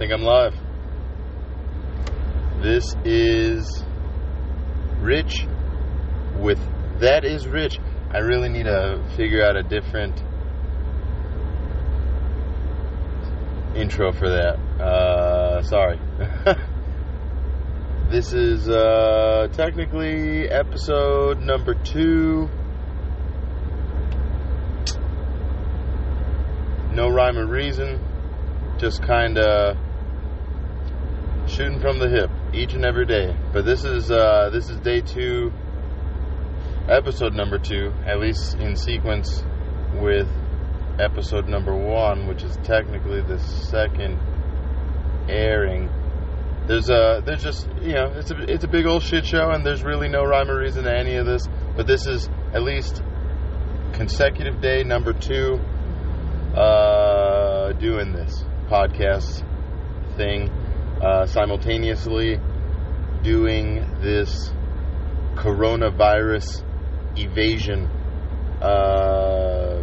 think I'm live. This is Rich with That is Rich. I really need to figure out a different intro for that. Uh, sorry. this is uh, technically episode number two. No rhyme or reason. Just kind of shooting from the hip each and every day. But this is uh, this is day two, episode number two, at least in sequence with episode number one, which is technically the second airing. There's a there's just you know it's a it's a big old shit show, and there's really no rhyme or reason to any of this. But this is at least consecutive day number two uh, doing this podcast thing uh, simultaneously doing this coronavirus evasion uh,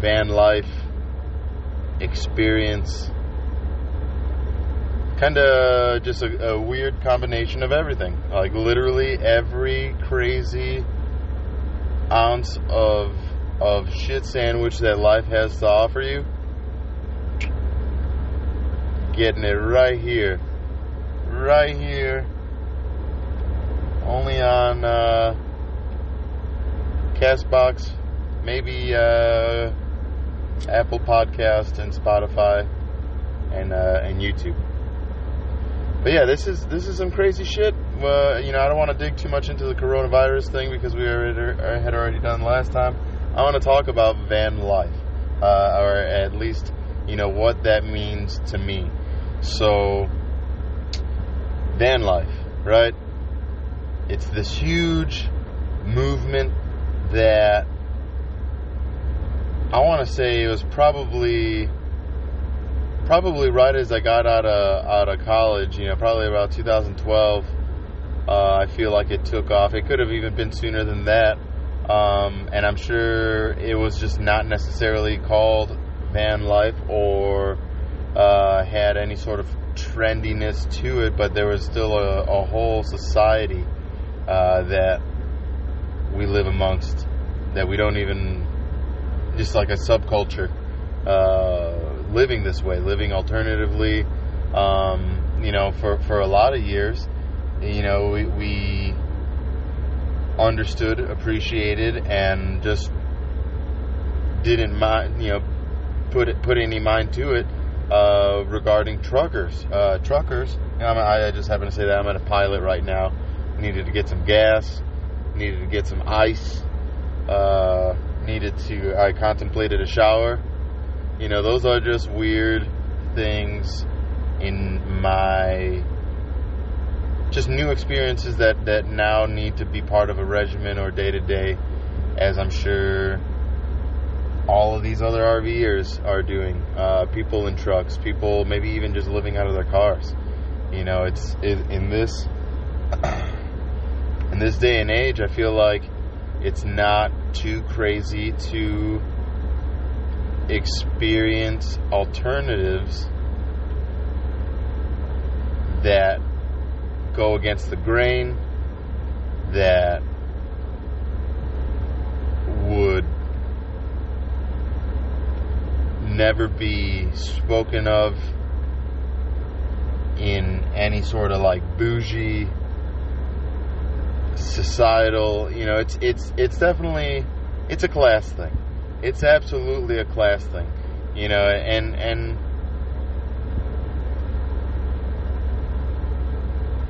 van life experience kind of just a, a weird combination of everything like literally every crazy ounce of of shit sandwich that life has to offer you. Getting it right here. Right here. Only on uh, Castbox, maybe uh, Apple Podcast and Spotify and uh, and YouTube. But yeah, this is this is some crazy shit. Uh, you know, I don't want to dig too much into the coronavirus thing because we already had already done last time. I want to talk about van life, uh, or at least, you know, what that means to me. So, van life, right? It's this huge movement that I want to say it was probably probably right as I got out of out of college, you know, probably about 2012. Uh, I feel like it took off. It could have even been sooner than that. Um, and I'm sure it was just not necessarily called van life or uh, had any sort of trendiness to it, but there was still a, a whole society uh, that we live amongst that we don't even, just like a subculture, uh, living this way, living alternatively. Um, you know, for, for a lot of years, you know, we, we understood, appreciated, and just didn't mind, you know, put it, put any mind to it uh, regarding truckers. Uh, truckers. I, I just happen to say that I'm at a pilot right now. Needed to get some gas. Needed to get some ice. Uh, needed to. I contemplated a shower. You know, those are just weird things in my just new experiences that that now need to be part of a regimen or day to day, as I'm sure all of these other RVers are doing. Uh, people in trucks, people maybe even just living out of their cars. You know, it's it, in this in this day and age. I feel like it's not too crazy to experience alternatives that go against the grain that would never be spoken of in any sort of like bougie societal you know it's it's it's definitely it's a class thing it's absolutely a class thing you know and and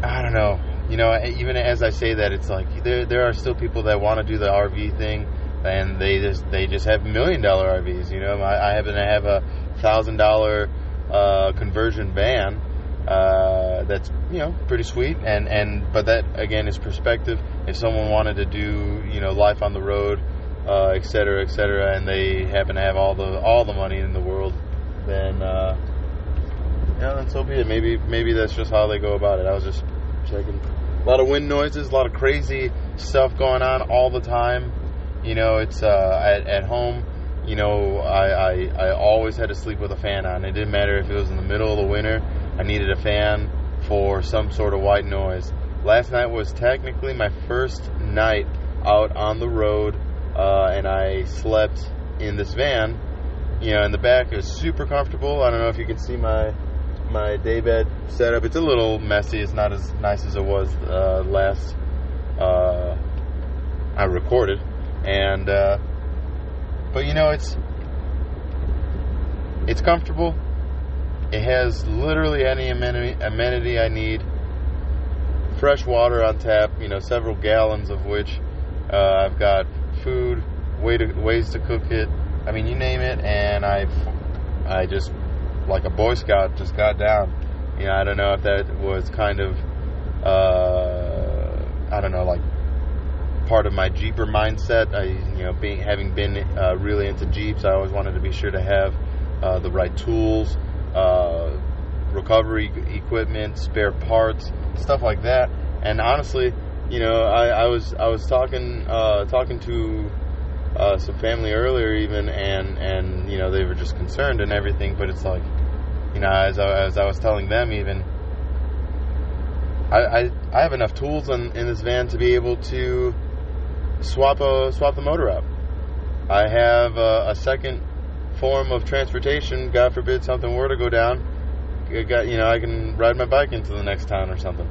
I don't know. You know, even as I say that, it's like there there are still people that want to do the RV thing, and they just they just have million dollar RVs. You know, I, I happen to have a thousand dollar uh, conversion van uh, that's you know pretty sweet, and and but that again is perspective. If someone wanted to do you know life on the road, uh, et cetera, et cetera, and they happen to have all the all the money in the world, then. Uh, yeah, then so be it. Maybe maybe that's just how they go about it. I was just checking. A lot of wind noises, a lot of crazy stuff going on all the time. You know, it's uh, at at home. you know, I, I I always had to sleep with a fan on. It didn't matter if it was in the middle of the winter. I needed a fan for some sort of white noise. Last night was technically my first night out on the road, uh, and I slept in this van. You know, in the back it was super comfortable. I don't know if you can see my my daybed setup. It's a little messy. It's not as nice as it was uh, last uh, I recorded, and uh, but you know it's it's comfortable. It has literally any amenity, amenity I need. Fresh water on tap, you know, several gallons of which uh, I've got food, way to, ways to cook it. I mean, you name it, and I, I just like a Boy Scout just got down. You know, I don't know if that was kind of, uh, I don't know, like part of my Jeeper mindset. I, you know, being having been uh, really into Jeeps, I always wanted to be sure to have uh, the right tools, uh, recovery equipment, spare parts, stuff like that. And honestly, you know, I, I was I was talking uh, talking to uh, some family earlier even, and and you know they were just concerned and everything. But it's like, you know, as I, as I was telling them even. I, I, I have enough tools in, in this van to be able to swap a, swap the motor out. I have a, a second form of transportation. God forbid something were to go down. I got you know I can ride my bike into the next town or something.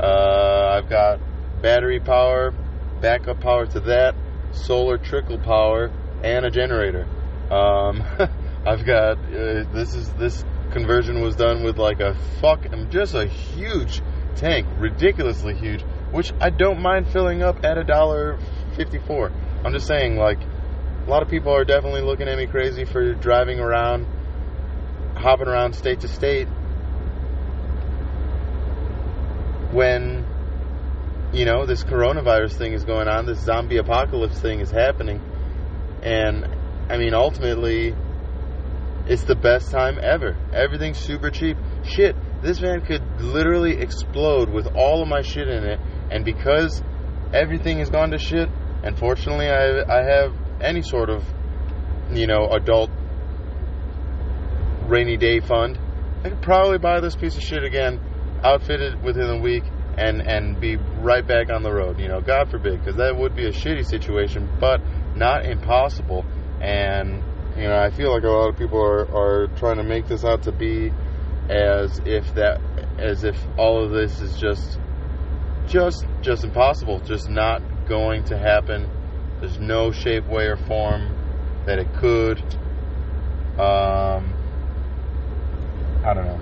Uh, I've got battery power, backup power to that, solar trickle power, and a generator. Um, I've got uh, this is this conversion was done with like a fuck just a huge tank, ridiculously huge, which I don't mind filling up at a dollar fifty four. I'm just saying like a lot of people are definitely looking at me crazy for driving around, hopping around state to state when you know, this coronavirus thing is going on, this zombie apocalypse thing is happening. And I mean, ultimately, it's the best time ever. Everything's super cheap. Shit, this van could literally explode with all of my shit in it. And because everything has gone to shit, and fortunately, I, I have any sort of, you know, adult rainy day fund, I could probably buy this piece of shit again, outfit it within a week, and and be right back on the road. You know, God forbid, because that would be a shitty situation, but not impossible. And you know, I feel like a lot of people are are trying to make this out to be as if that as if all of this is just just just impossible, just not going to happen. There's no shape, way, or form that it could. Um, I don't know.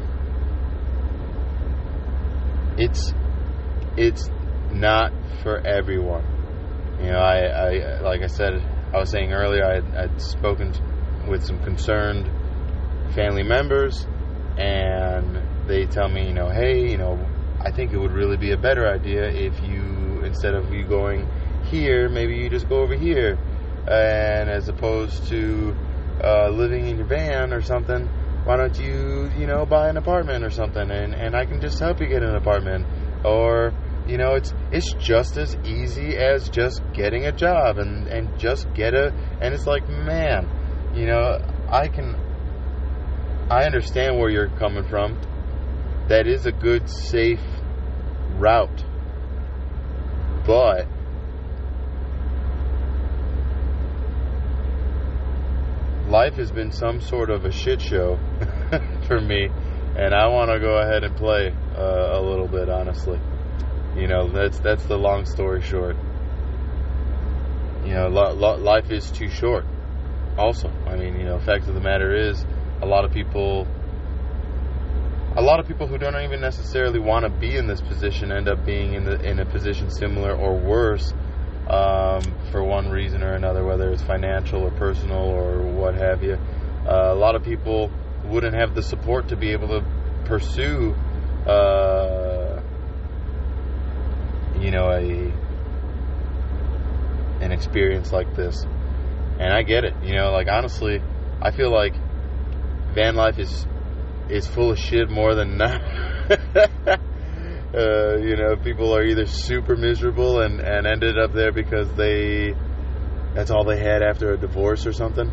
It's it's not for everyone. You know, I, I like I said, I was saying earlier, I, I'd spoken with some concerned family members, and they tell me, you know, hey, you know, I think it would really be a better idea if you, instead of you going here, maybe you just go over here, and as opposed to uh, living in your van or something, why don't you, you know, buy an apartment or something, and and I can just help you get an apartment, or you know, it's it's just as easy as just getting a job and and just get a and it's like, man, you know, I can I understand where you're coming from. That is a good safe route. But life has been some sort of a shit show for me, and I want to go ahead and play uh, a little bit, honestly. You know, that's that's the long story short. You know, lo- lo- life is too short. Also, I mean, you know, fact of the matter is, a lot of people, a lot of people who don't even necessarily want to be in this position end up being in the in a position similar or worse, um, for one reason or another, whether it's financial or personal or what have you. Uh, a lot of people wouldn't have the support to be able to pursue. Uh, you know, a an experience like this. And I get it. You know, like honestly, I feel like van life is is full of shit more than not. uh, you know, people are either super miserable and, and ended up there because they that's all they had after a divorce or something.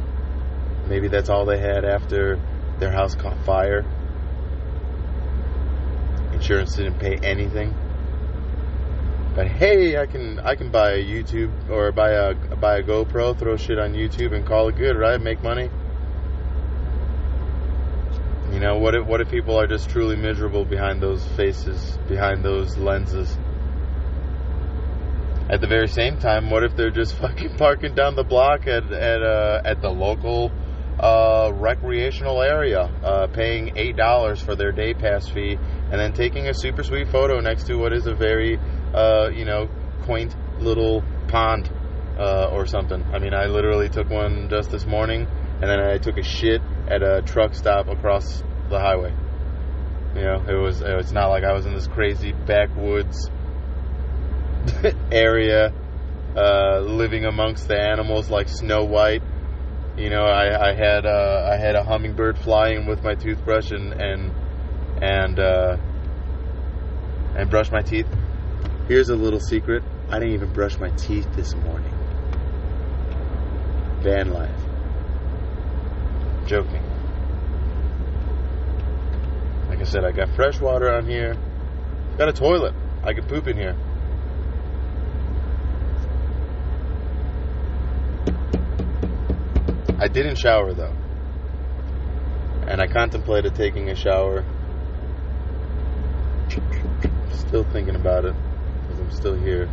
Maybe that's all they had after their house caught fire. Insurance didn't pay anything. But hey, I can I can buy a YouTube or buy a buy a GoPro, throw shit on YouTube, and call it good, right? Make money. You know what? If what if people are just truly miserable behind those faces, behind those lenses? At the very same time, what if they're just fucking parking down the block at at uh, at the local uh, recreational area, uh, paying eight dollars for their day pass fee, and then taking a super sweet photo next to what is a very uh, you know quaint little pond uh, or something. I mean, I literally took one just this morning, and then I took a shit at a truck stop across the highway. You know, it was it's not like I was in this crazy backwoods area, uh, living amongst the animals like Snow White. You know, I, I had uh, I had a hummingbird flying with my toothbrush and and and uh, and brush my teeth. Here's a little secret: I didn't even brush my teeth this morning. Van life. Joking. Like I said, I got fresh water on here. Got a toilet. I can poop in here. I didn't shower though. And I contemplated taking a shower. Still thinking about it because I'm still here.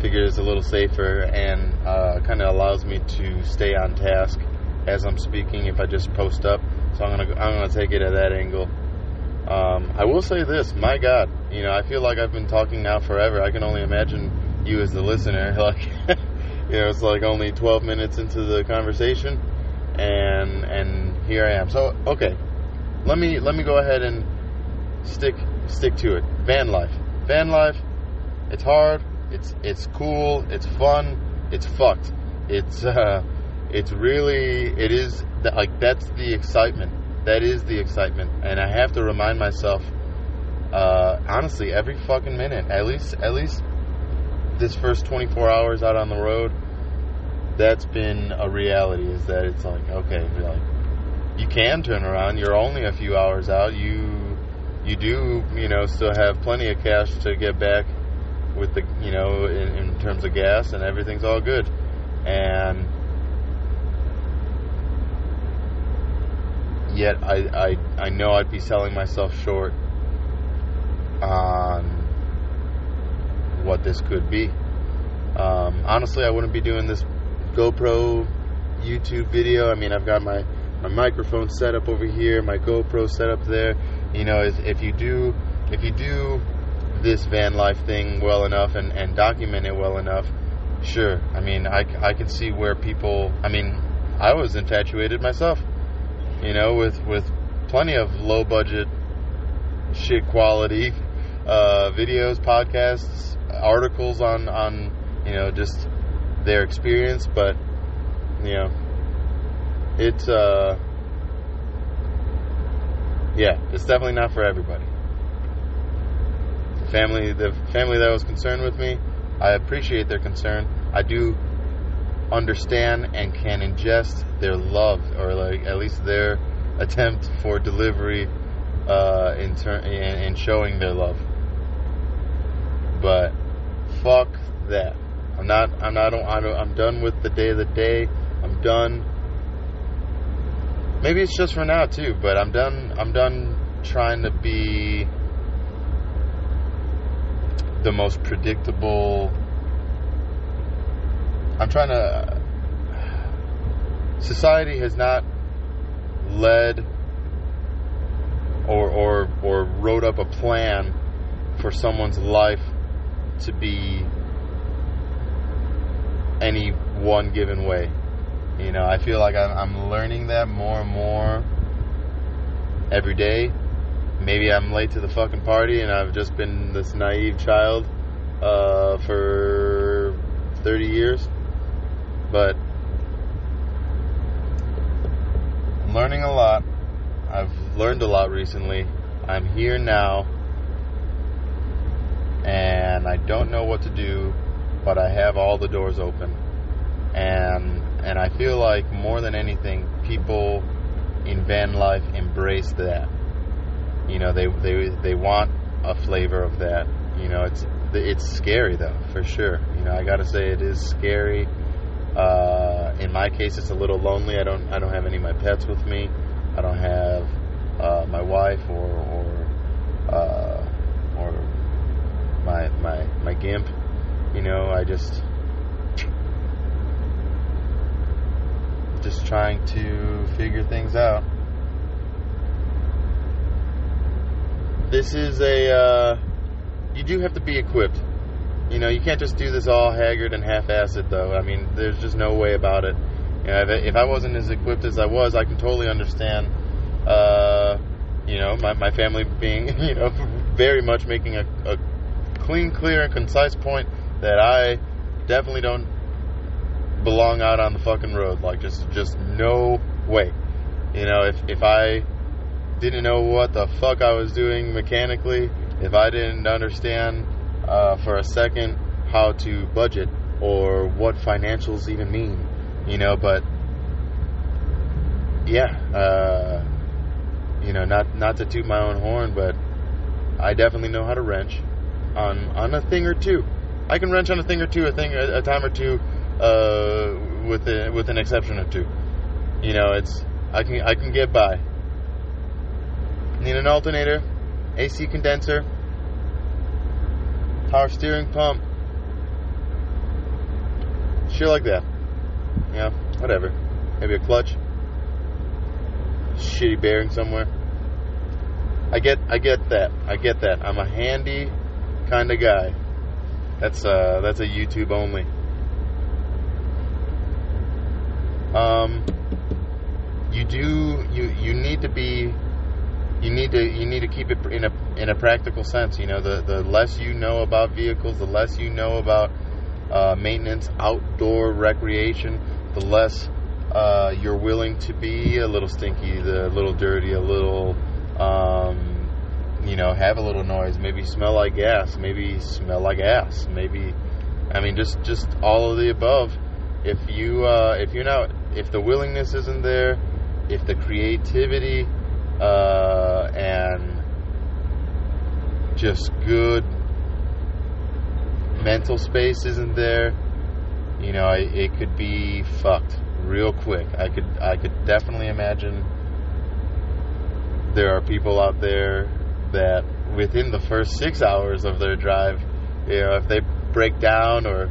Figure it's a little safer and uh, kind of allows me to stay on task as I'm speaking if I just post up. So I'm gonna I'm gonna take it at that angle. Um, I will say this, my God, you know, I feel like I've been talking now forever. I can only imagine you as the listener, like you know, it's like only 12 minutes into the conversation, and and here I am. So okay, let me let me go ahead and stick stick to it. Van life, van life. It's hard. It's it's cool. It's fun. It's fucked. It's uh, it's really it is like that's the excitement. That is the excitement, and I have to remind myself. Uh, honestly, every fucking minute, at least at least this first 24 hours out on the road, that's been a reality. Is that it's like okay, like you can turn around. You're only a few hours out. You you do you know still have plenty of cash to get back with the you know in, in terms of gas and everything's all good. And yet I, I I know I'd be selling myself short on what this could be. Um, honestly, I wouldn't be doing this GoPro YouTube video. I mean, I've got my, my microphone set up over here, my GoPro set up there. You know, if, if you do if you do this van life thing well enough and, and document it well enough, sure. I mean, I, I can see where people. I mean, I was infatuated myself. You know, with with plenty of low budget, shit quality uh, videos, podcasts, articles on on you know just their experience, but you know it's uh yeah, it's definitely not for everybody. Family the family that was concerned with me, I appreciate their concern. I do understand and can ingest their love or like at least their attempt for delivery uh, in, ter- in, in showing their love. But fuck that. I'm not. I'm not. I'm done with the day of the day. I'm done. Maybe it's just for now too, but I'm done. I'm done trying to be the most predictable. I'm trying to. Society has not led or or or wrote up a plan for someone's life to be any one given way. You know, I feel like I'm, learning that more and more every day. Maybe I'm late to the fucking party and I've just been this naive child uh, for 30 years. But I'm learning a lot. I've learned a lot recently. I'm here now. And I don't know what to do but I have all the doors open, and and I feel like more than anything, people in van life embrace that. You know, they they they want a flavor of that. You know, it's it's scary though, for sure. You know, I gotta say it is scary. Uh, in my case, it's a little lonely. I don't I don't have any of my pets with me. I don't have uh, my wife or or uh, or my my my gimp. You know, I just just trying to figure things out. This is a uh, you do have to be equipped. You know, you can't just do this all haggard and half-assed, though. I mean, there's just no way about it. You know, if, if I wasn't as equipped as I was, I can totally understand. Uh, you know, my, my family being, you know, very much making a, a clean, clear, and concise point that I definitely don't belong out on the fucking road. Like, just, just no way. You know, if, if I didn't know what the fuck I was doing mechanically, if I didn't understand uh, for a second how to budget or what financials even mean, you know, but yeah, uh, you know, not not to toot my own horn, but I definitely know how to wrench on on a thing or two. I can wrench on a thing or two, a thing, a, a time or two, uh, with a, with an exception or two. You know, it's I can I can get by. Need an alternator, AC condenser, power steering pump, shit like that. Yeah, whatever. Maybe a clutch, shitty bearing somewhere. I get, I get that. I get that. I'm a handy kind of guy. That's uh, that's a YouTube only. Um, you do, you you need to be you need to you need to keep it in a in a practical sense. You know, the the less you know about vehicles, the less you know about uh, maintenance, outdoor recreation, the less uh, you're willing to be a little stinky, the little dirty, a little um, you know, have a little noise, maybe smell like gas, maybe smell like ass, maybe I mean just just all of the above. If you uh, if you're not if the willingness isn't there, if the creativity uh, and just good mental space isn't there, you know, it, it could be fucked real quick. I could I could definitely imagine there are people out there that within the first six hours of their drive, you know, if they break down or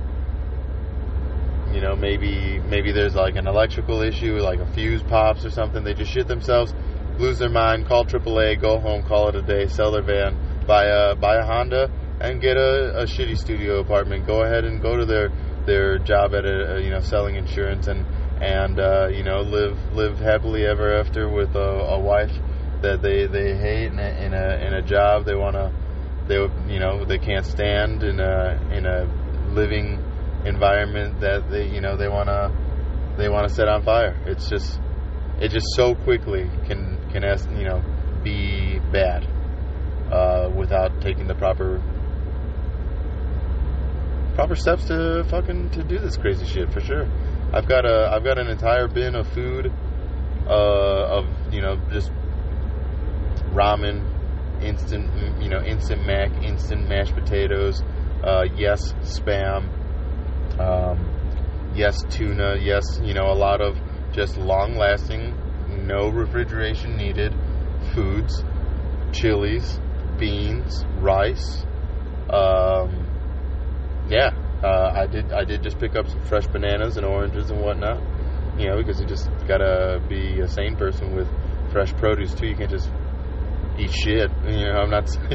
you know maybe maybe there's like an electrical issue, like a fuse pops or something, they just shit themselves lose their mind, call AAA, go home, call it a day, sell their van, buy a buy a Honda, and get a, a shitty studio apartment. Go ahead and go to their their job at a, you know selling insurance and and uh, you know live live happily ever after with a, a wife that they they hate in a in a, in a job they want to they you know they can't stand in a in a living environment that they you know they want to they want to set on fire. It's just it just so quickly can can ask, you know be bad uh, without taking the proper proper steps to fucking to do this crazy shit for sure. I've got a I've got an entire bin of food uh, of you know just ramen, instant you know instant mac, instant mashed potatoes, uh, yes spam, um, yes tuna, yes you know a lot of just long lasting no refrigeration needed foods, chilies, beans, rice. Um, yeah, uh, I did. I did just pick up some fresh bananas and oranges and whatnot. You know, because you just gotta be a sane person with fresh produce too. You can't just eat shit. You know, I'm not.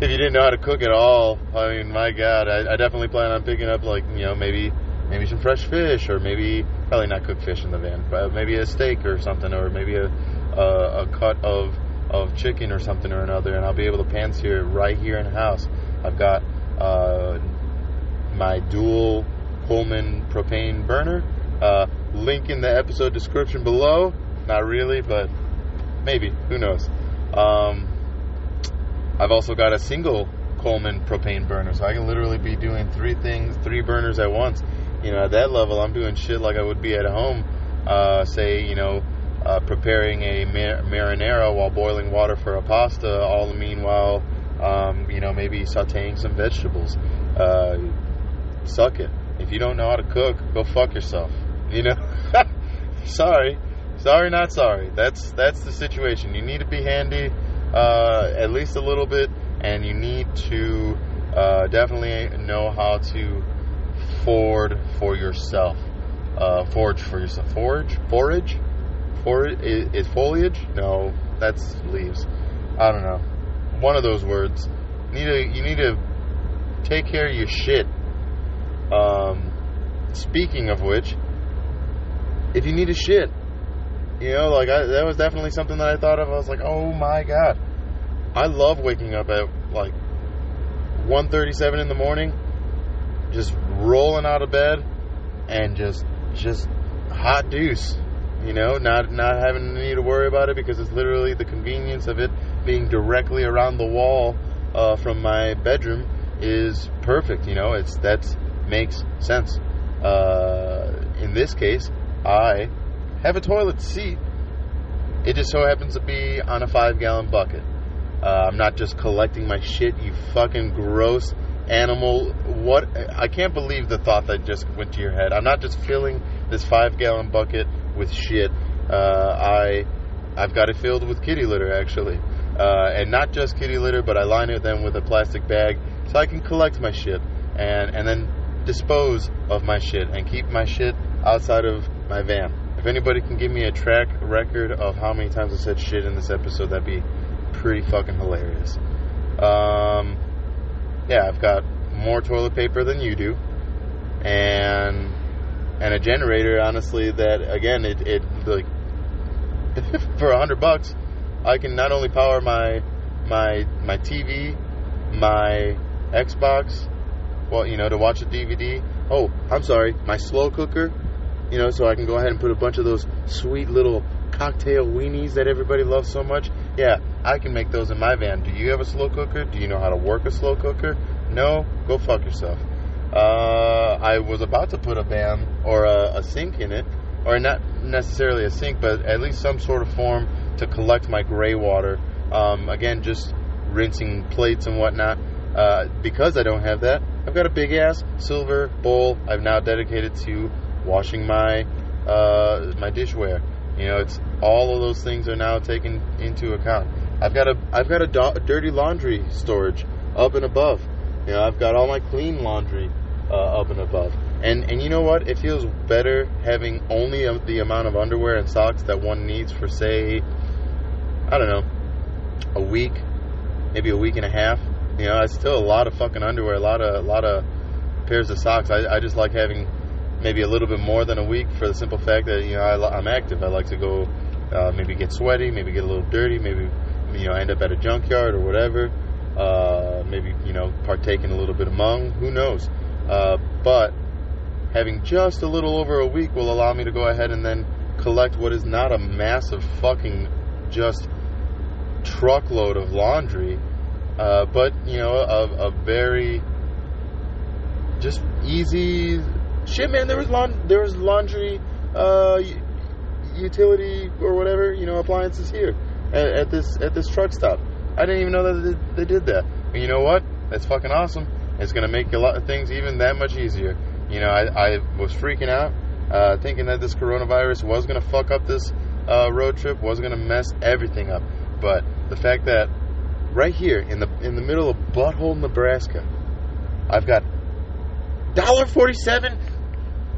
if you didn't know how to cook at all, I mean, my God, I, I definitely plan on picking up like you know maybe maybe some fresh fish or maybe probably not cooked fish in the van, but maybe a steak or something, or maybe a a, a cut of of chicken or something or another, and I'll be able to pan sear it right here in the house. I've got uh, my dual Coleman propane burner. Uh, link in the episode description below. Not really, but maybe. Who knows? Um, I've also got a single Coleman propane burner, so I can literally be doing three things, three burners at once you know, at that level, I'm doing shit like I would be at home. Uh, say, you know, uh, preparing a mar- marinara while boiling water for a pasta. All the meanwhile, um, you know, maybe sautéing some vegetables. Uh, suck it. If you don't know how to cook, go fuck yourself. You know. sorry, sorry, not sorry. That's that's the situation. You need to be handy, uh, at least a little bit, and you need to uh, definitely know how to ford for yourself. Uh, forage for yourself. Forage, forage, forage is foliage? No, that's leaves. I don't know. One of those words. You need to you need to take care of your shit. Um, speaking of which, if you need a shit, you know, like I, that was definitely something that I thought of. I was like, oh my god, I love waking up at like 1:37 in the morning, just rolling out of bed, and just just hot deuce. You know, not not having any to worry about it because it's literally the convenience of it being directly around the wall uh, from my bedroom is perfect. You know, it's that makes sense. Uh, in this case, I have a toilet seat. It just so happens to be on a five gallon bucket. Uh, I'm not just collecting my shit, you fucking gross animal. What? I can't believe the thought that just went to your head. I'm not just filling this five gallon bucket with shit. Uh, I, I've got it filled with kitty litter actually, uh, and not just kitty litter, but I line it then with a plastic bag so I can collect my shit and and then dispose of my shit and keep my shit outside of my van. If anybody can give me a track record of how many times I said shit in this episode, that'd be pretty fucking hilarious. Um, yeah, I've got more toilet paper than you do, and and a generator. Honestly, that again, it it like for a hundred bucks, I can not only power my my my TV, my Xbox, well, you know, to watch a DVD. Oh, I'm sorry, my slow cooker, you know, so I can go ahead and put a bunch of those sweet little cocktail weenies that everybody loves so much. Yeah, I can make those in my van. Do you have a slow cooker? Do you know how to work a slow cooker? No? Go fuck yourself. Uh, I was about to put a van or a, a sink in it, or not necessarily a sink, but at least some sort of form to collect my gray water. Um, again, just rinsing plates and whatnot. Uh, because I don't have that, I've got a big ass silver bowl I've now dedicated to washing my uh, my dishware. You know, it's all of those things are now taken into account. I've got a I've got a do- dirty laundry storage up and above. You know, I've got all my clean laundry uh, up and above. And and you know what? It feels better having only a, the amount of underwear and socks that one needs for say I don't know a week, maybe a week and a half. You know, it's still a lot of fucking underwear, a lot of a lot of pairs of socks. I, I just like having maybe a little bit more than a week for the simple fact that you know I, am active. I like to go uh, maybe get sweaty, maybe get a little dirty, maybe you know end up at a junkyard or whatever. Uh, maybe you know partake in a little bit of mung. Who knows? Uh, but having just a little over a week will allow me to go ahead and then collect what is not a massive fucking just truckload of laundry uh, but you know, a, a, very just easy shit, man. There was laun- there was laundry uh, utility or whatever, you know, appliances here at, at, this at this truck stop. I didn't even know that they, did that. And you know what? That's fucking awesome. It's gonna make a lot of things even that much easier. You know, I, I was freaking out, uh, thinking that this coronavirus was gonna fuck up this uh, road trip, was gonna mess everything up. But the fact that right here in the in the middle of butthole Nebraska. I've got dollar forty seven.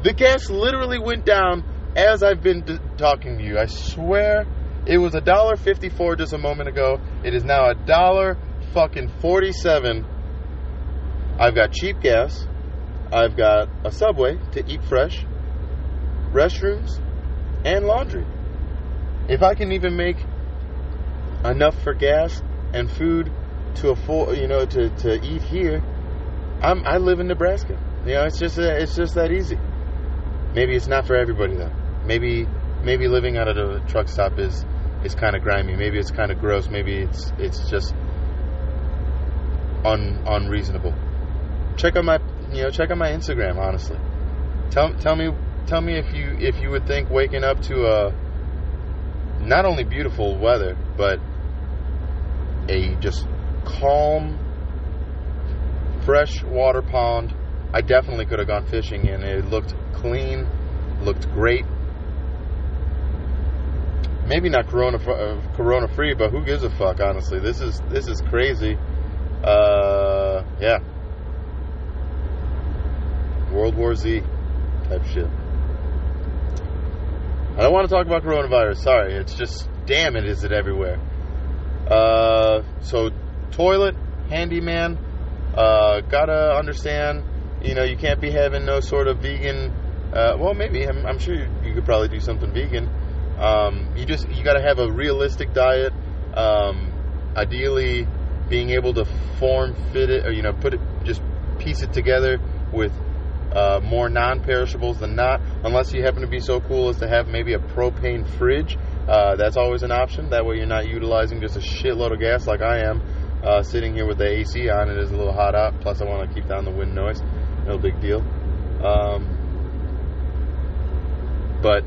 The gas literally went down as I've been d- talking to you. I swear it was a dollar fifty four just a moment ago. It is now a dollar fucking forty seven. I've got cheap gas. I've got a subway to eat fresh, restrooms, and laundry. If I can even make enough for gas and food to afford, you know, to, to eat here, I'm, I live in Nebraska. You know, it's just it's just that easy. Maybe it's not for everybody though. Maybe maybe living out of a truck stop is is kind of grimy. Maybe it's kind of gross. Maybe it's it's just un unreasonable. Check out my you know check out my Instagram. Honestly, Tell tell me tell me if you if you would think waking up to a not only beautiful weather but a just calm fresh water pond. I definitely could have gone fishing and It looked clean, looked great. Maybe not corona uh, corona free, but who gives a fuck? Honestly, this is this is crazy. Uh, yeah, World War Z type shit. I don't want to talk about coronavirus. Sorry, it's just damn it, is it everywhere? Uh, so toilet handyman. Uh, gotta understand, you know, you can't be having no sort of vegan. Uh, well, maybe I'm, I'm sure you, you, could probably do something vegan. Um, you just you gotta have a realistic diet. Um, ideally, being able to form fit it, or you know, put it, just piece it together with uh, more non-perishables than not, unless you happen to be so cool as to have maybe a propane fridge. Uh, that's always an option. That way, you're not utilizing just a shitload of gas like I am. Uh, sitting here with the AC on, it is a little hot out. Plus, I want to keep down the wind noise. No big deal. Um, but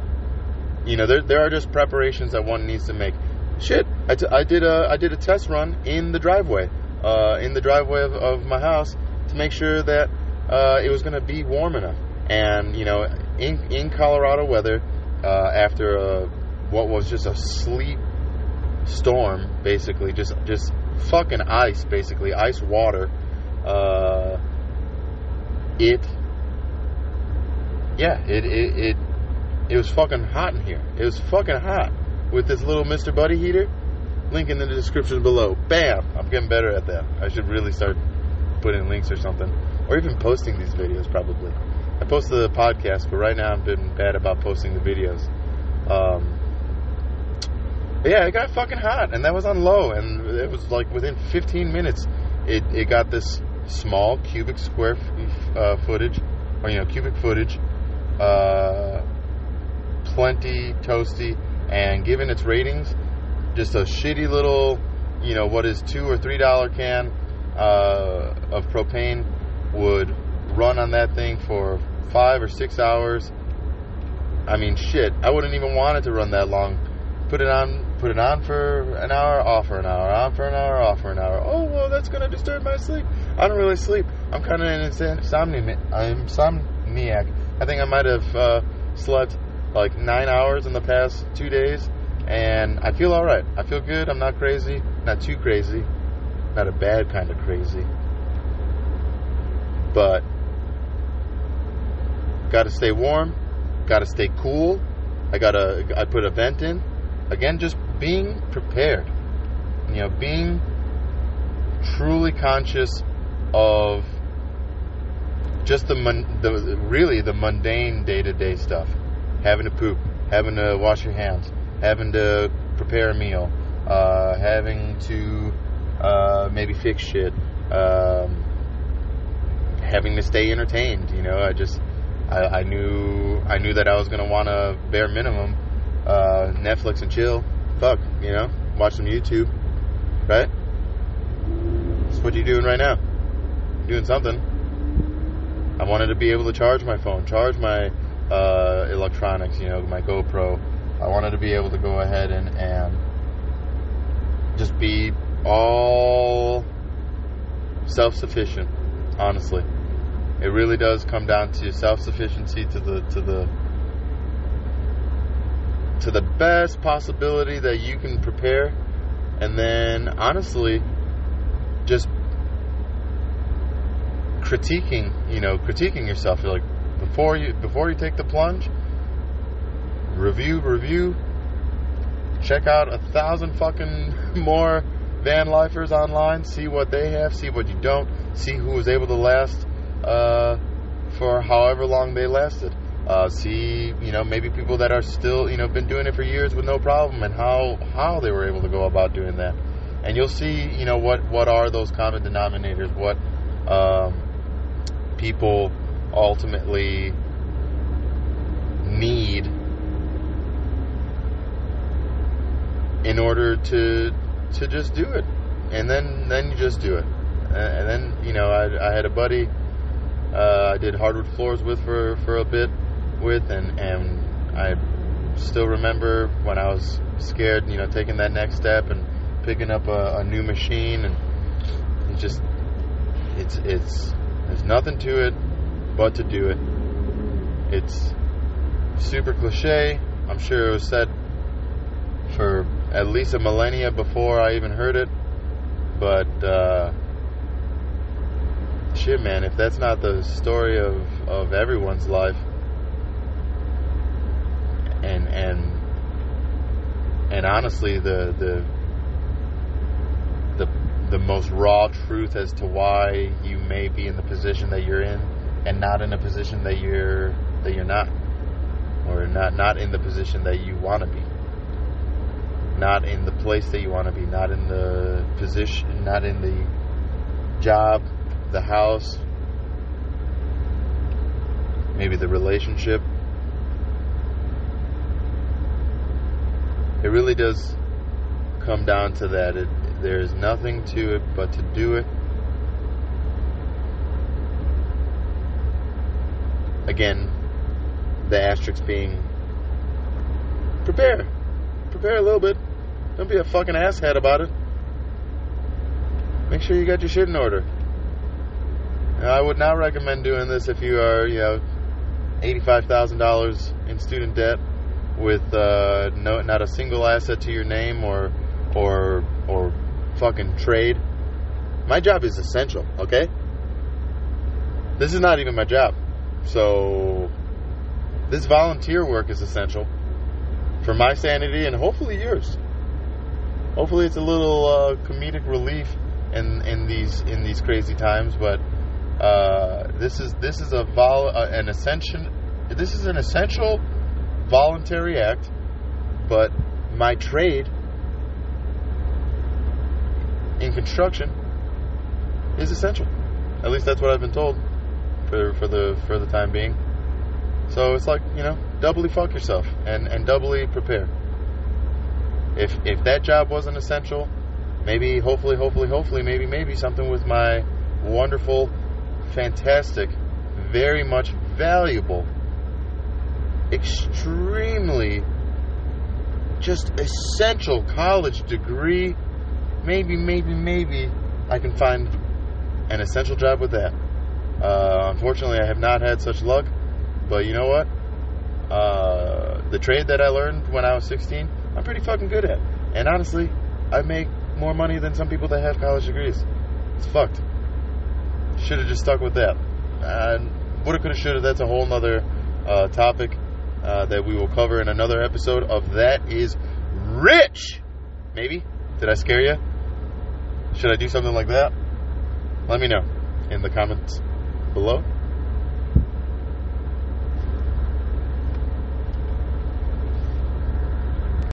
you know, there there are just preparations that one needs to make. Shit, I, t- I did a I did a test run in the driveway, uh, in the driveway of, of my house to make sure that uh, it was going to be warm enough. And you know, in in Colorado weather, uh, after a, what was just a sleet storm, basically, just just fucking ice, basically ice water. Uh, it, yeah, it, it it it was fucking hot in here. It was fucking hot with this little Mr. Buddy heater. Link in the description below. Bam! I'm getting better at that. I should really start putting links or something, or even posting these videos. Probably. I posted the podcast, but right now I've been bad about posting the videos. Um, yeah, it got fucking hot, and that was on low, and it was like within 15 minutes, it, it got this small cubic square f- uh, footage, or you know, cubic footage, uh, plenty toasty, and given its ratings, just a shitty little, you know, what is two or three dollar can uh, of propane would run on that thing for five or six hours. I mean, shit, I wouldn't even want it to run that long. Put it on put it on for an hour, off for an hour, on for an hour, off for an hour. Oh, well, that's to disturb my sleep. I don't really sleep. I'm kind of an insomniac. I'm insomniac. I think I might have uh, slept like nine hours in the past two days, and I feel all right. I feel good. I'm not crazy, not too crazy, not a bad kind of crazy, but got to stay warm, got to stay cool. I gotta. I put a vent in. Again, just being prepared, you know, being truly conscious of just the, the really the mundane day to day stuff, having to poop, having to wash your hands, having to prepare a meal, uh, having to uh, maybe fix shit, um, having to stay entertained. You know, I just I, I knew I knew that I was gonna want to bare minimum uh, Netflix and chill fuck, you know, watch some YouTube, right? That's what you doing right now. Doing something. I wanted to be able to charge my phone, charge my uh, electronics, you know, my GoPro. I wanted to be able to go ahead and, and just be all self sufficient, honestly. It really does come down to self sufficiency to the to the to the best possibility that you can prepare and then honestly just critiquing you know critiquing yourself You're like before you before you take the plunge review review. Check out a thousand fucking more van lifers online. See what they have see what you don't see who was able to last uh, for however long they lasted. Uh, see you know maybe people that are still you know been doing it for years with no problem and how how they were able to go about doing that. And you'll see you know what what are those common denominators what um, people ultimately need in order to to just do it. And then then you just do it. And then you know I, I had a buddy uh, I did hardwood floors with for for a bit with, and and I still remember when I was scared, you know, taking that next step and picking up a, a new machine, and just it's it's there's nothing to it but to do it. It's super cliche. I'm sure it was said for at least a millennia before I even heard it. But uh, shit, man, if that's not the story of, of everyone's life, and and and honestly, the the the the most raw truth as to why you may be in the position that you're in, and not in a position that you're that you're not, or not not in the position that you want to be not in the place that you want to be, not in the position, not in the job, the house, maybe the relationship. It really does come down to that. It, there's nothing to it but to do it. Again, the asterisk being prepare. Prepare a little bit. Don't be a fucking asshat about it. Make sure you got your shit in order. I would not recommend doing this if you are, you know, eighty-five thousand dollars in student debt with uh, no, not a single asset to your name or, or, or fucking trade. My job is essential. Okay. This is not even my job, so this volunteer work is essential for my sanity and hopefully yours hopefully it's a little uh, comedic relief in in these in these crazy times. But uh, this is this is a vol uh, an ascension. This is an essential voluntary act, but my trade in construction is essential. At least that's what I've been told for for the for the time being. So it's like you know, doubly fuck yourself and and doubly prepare. If if that job wasn't essential, maybe hopefully hopefully hopefully maybe maybe something with my wonderful, fantastic, very much valuable, extremely just essential college degree. Maybe maybe maybe I can find an essential job with that. Uh, unfortunately, I have not had such luck, but you know what? Uh, the trade that I learned when I was 16 I'm pretty fucking good at. And honestly, I make more money than some people that have college degrees. It's fucked. Should have just stuck with that. And woulda, coulda, shoulda. That's a whole nother uh, topic uh, that we will cover in another episode of That Is Rich. Maybe. Did I scare you? Should I do something like that? Let me know in the comments below.